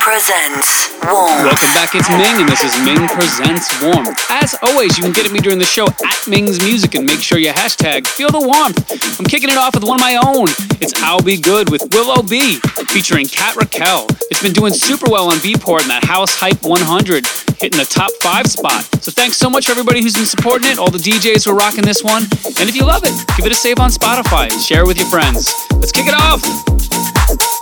Presents Warm. Welcome back, it's Ming, and this is Ming Presents Warm. As always, you can get at me during the show at Ming's Music and make sure you hashtag feel the warmth. I'm kicking it off with one of my own. It's I'll Be Good with Willow B, featuring Kat Raquel. It's been doing super well on Beatport and that House Hype 100, hitting the top five spot. So thanks so much for everybody who's been supporting it, all the DJs who are rocking this one. And if you love it, give it a save on Spotify share it with your friends. Let's kick it off.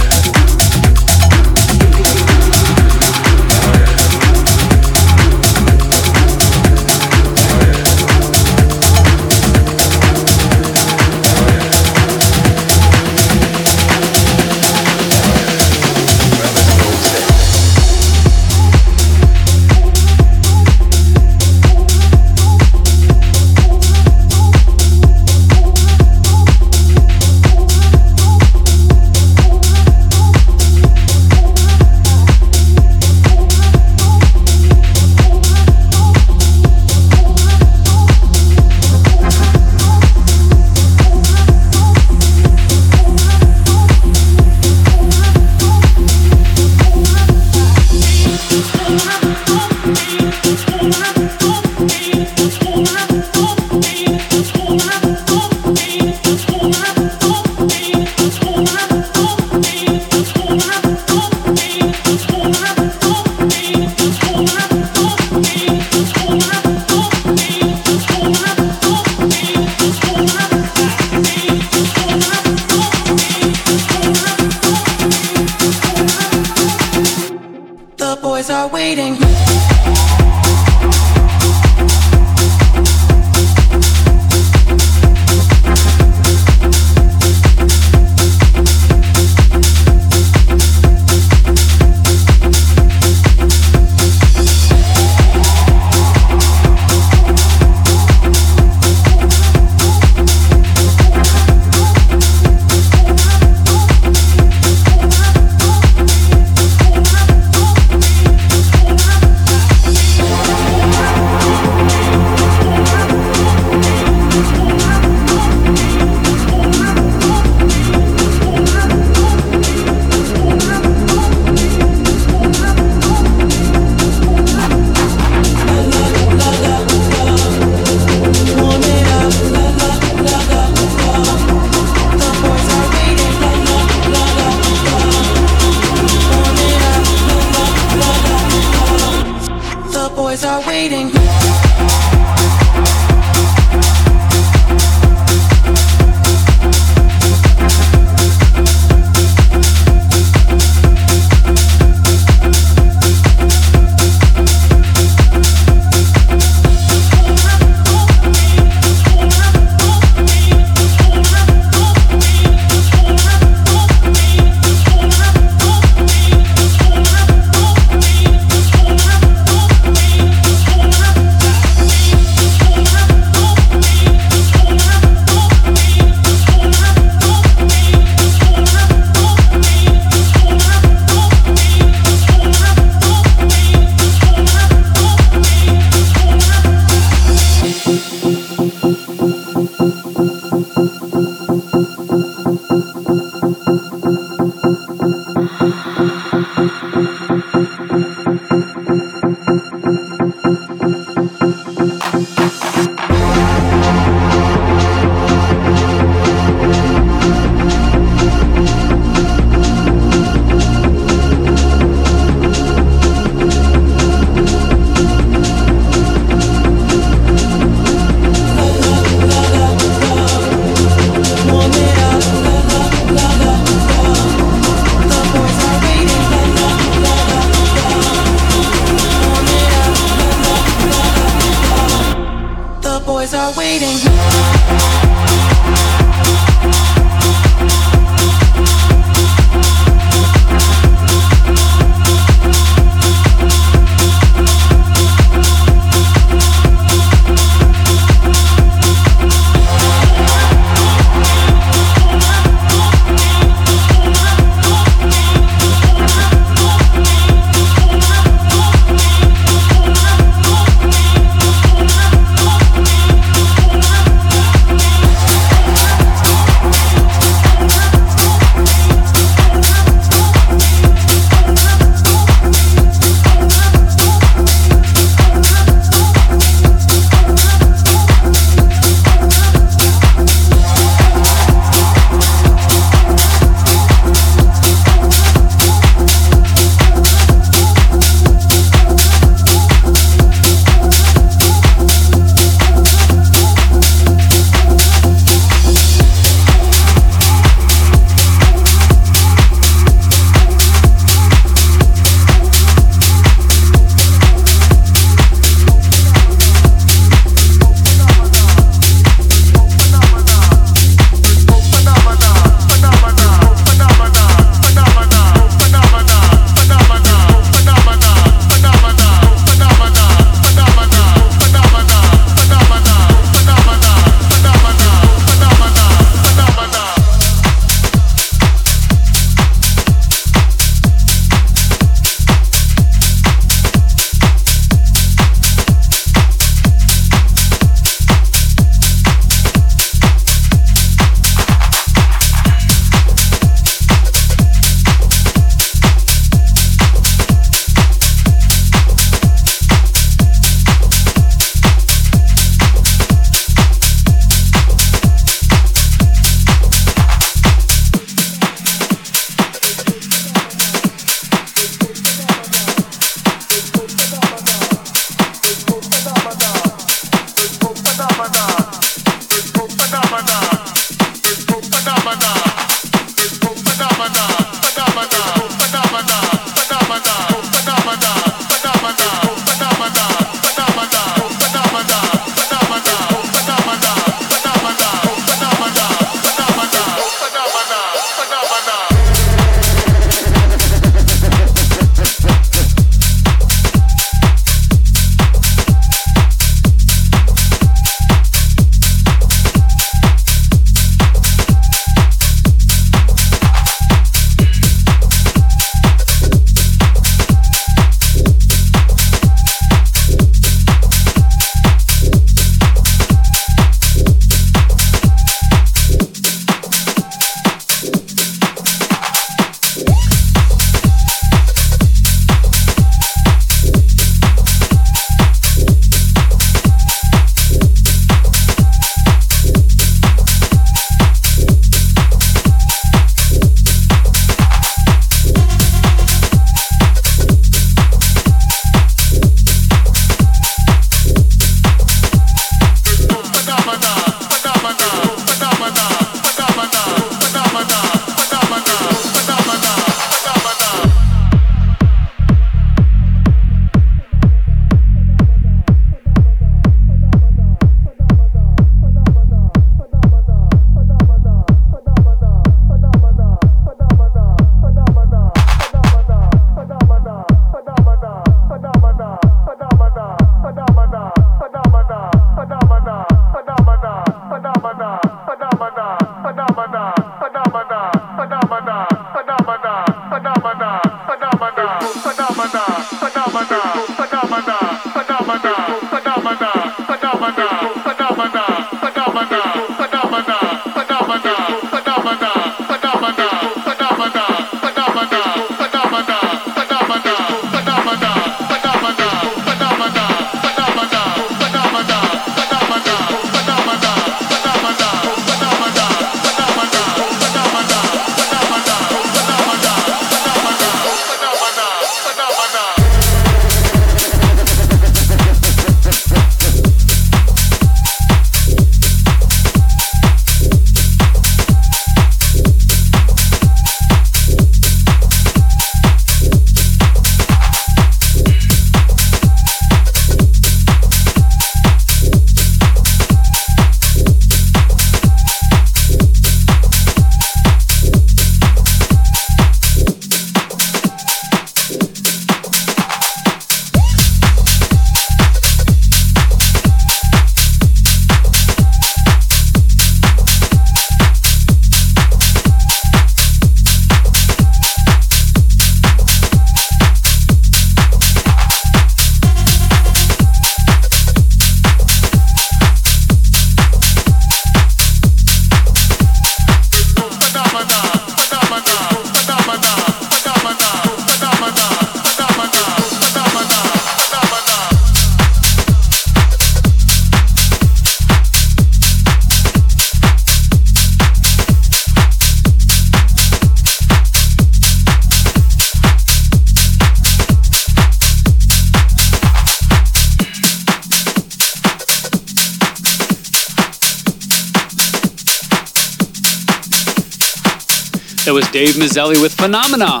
Dave Mazzelli with Phenomena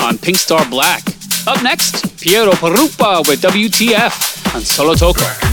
on Pink Star Black. Up next, Piero Pirupa with WTF on Solotoko.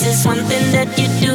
There's this one thing that you do,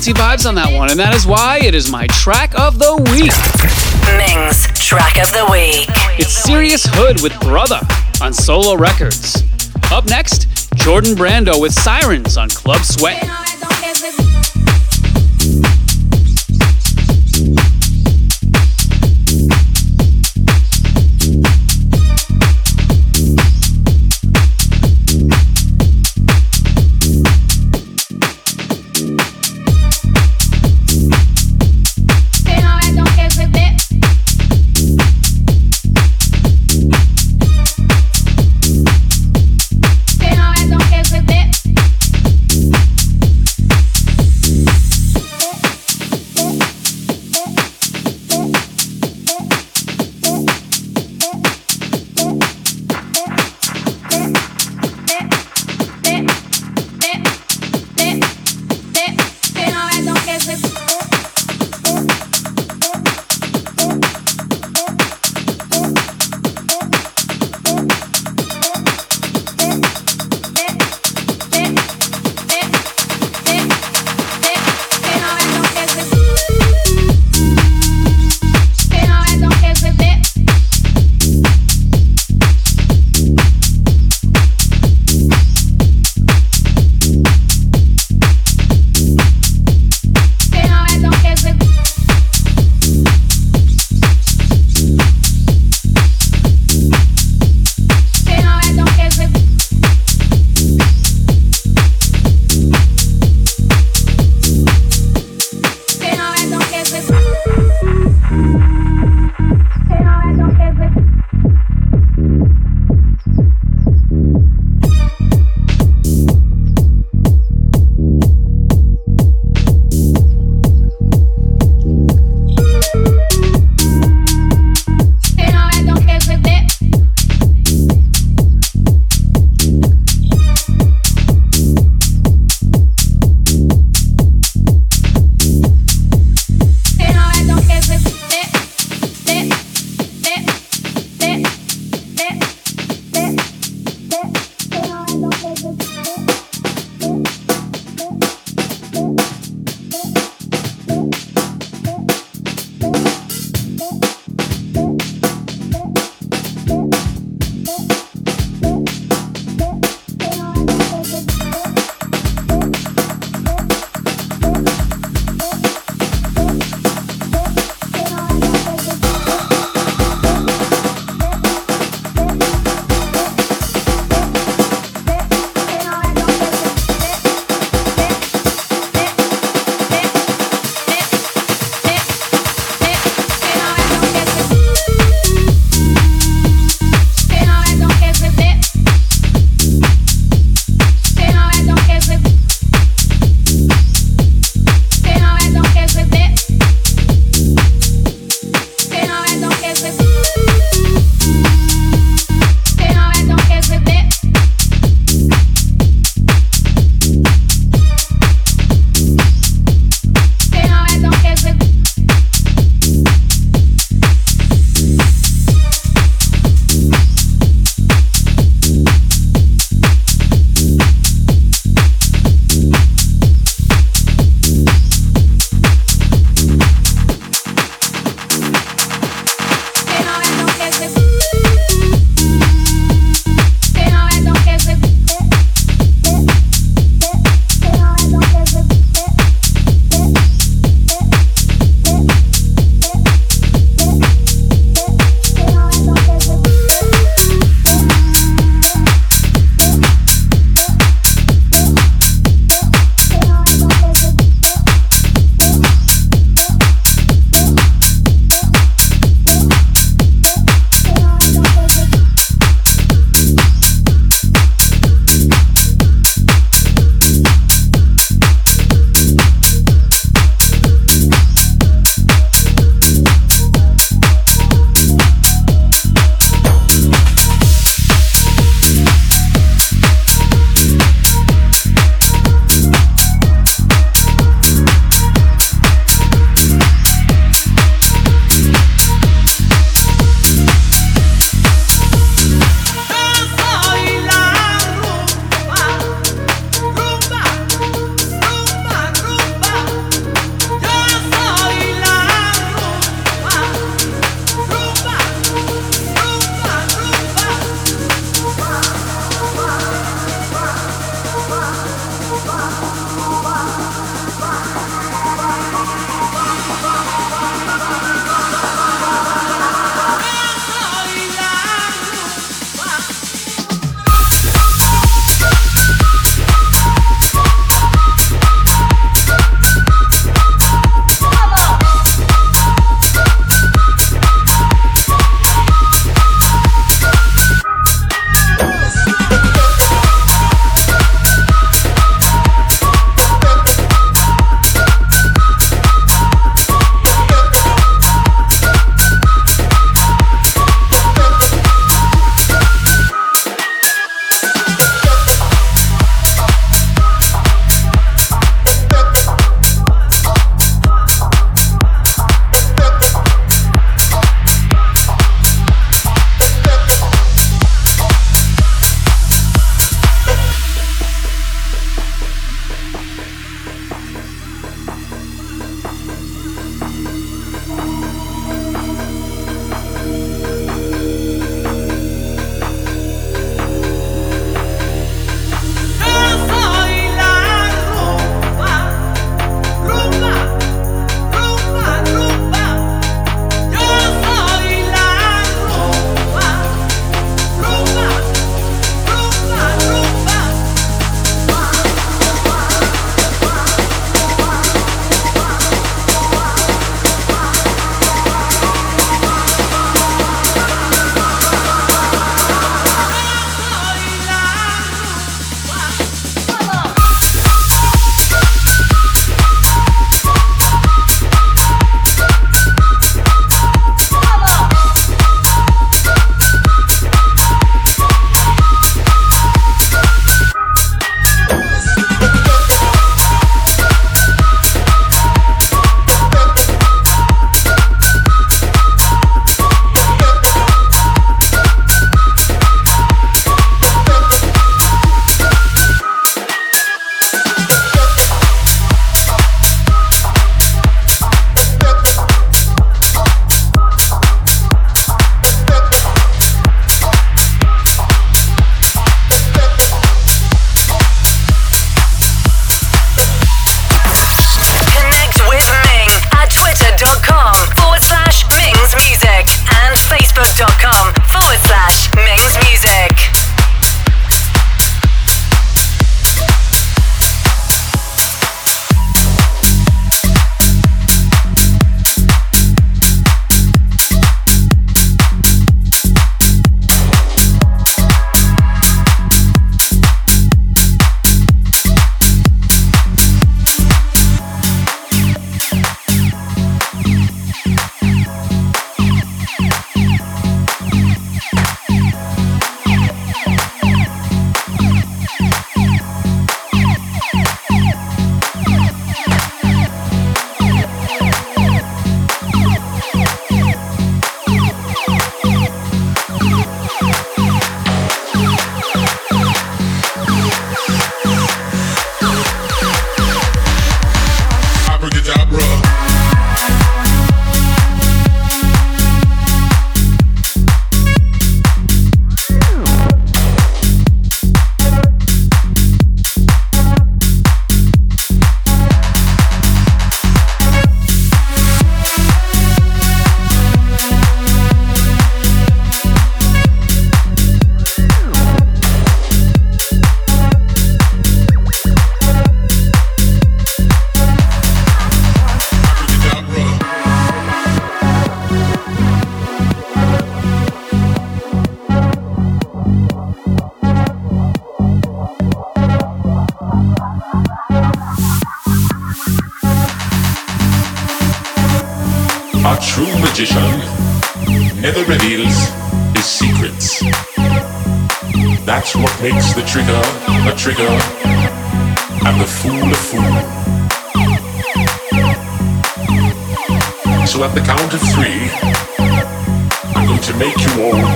bouncy vibes on that one, and that is why it is my track of the week. Ming's track of the week. It's Serious Hood with Brother on Solo Records. Up next, Jordan Brando with Sirens on Club Sweat.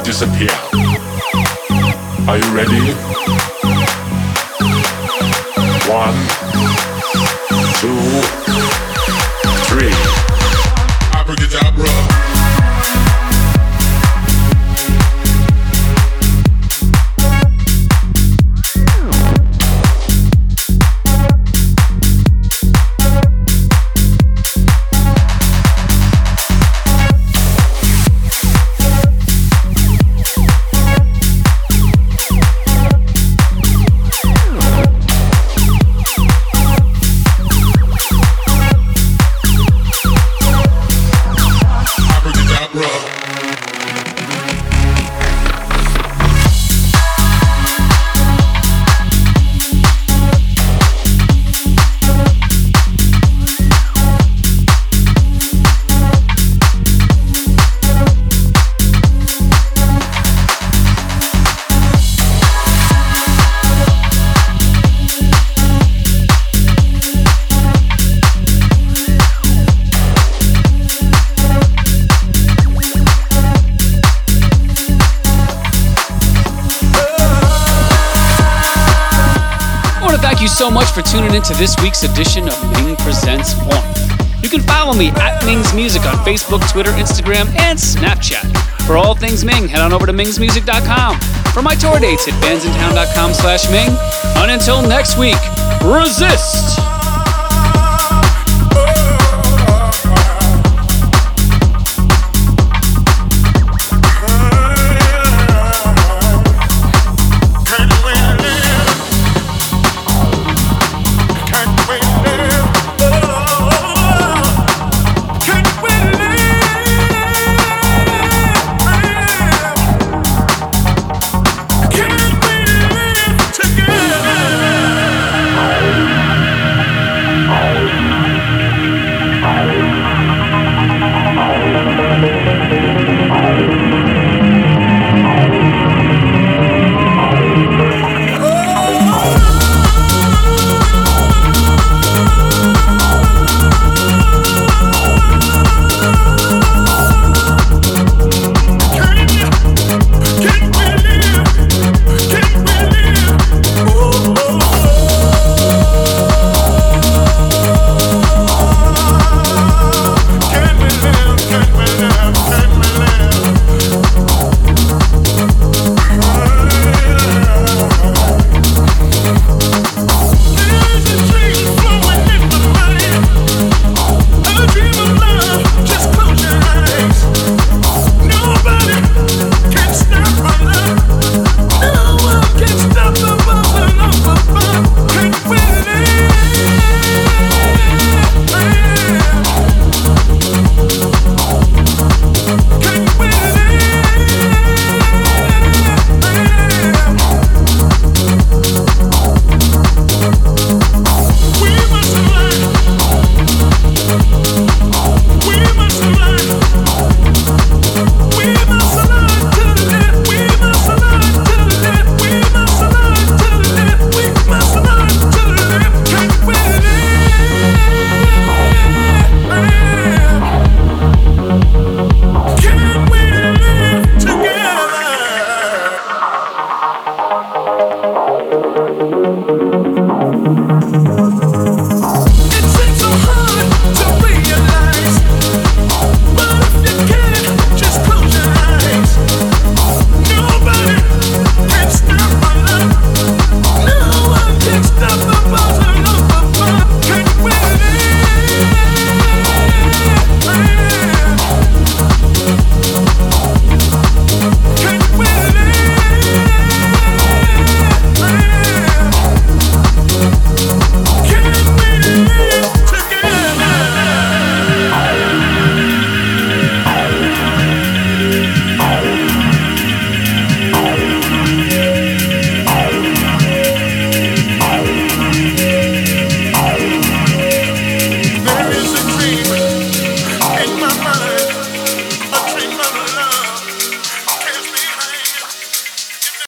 Disappear. Are you ready? So much for tuning in to this week's edition of Ming Presents Warmth. You can follow me at Ming's Music on Facebook, Twitter, Instagram, and Snapchat. For all things Ming, head on over to mingsmusic.com. For my tour dates, hit bandsintown.com slash Ming. And until next week, resist!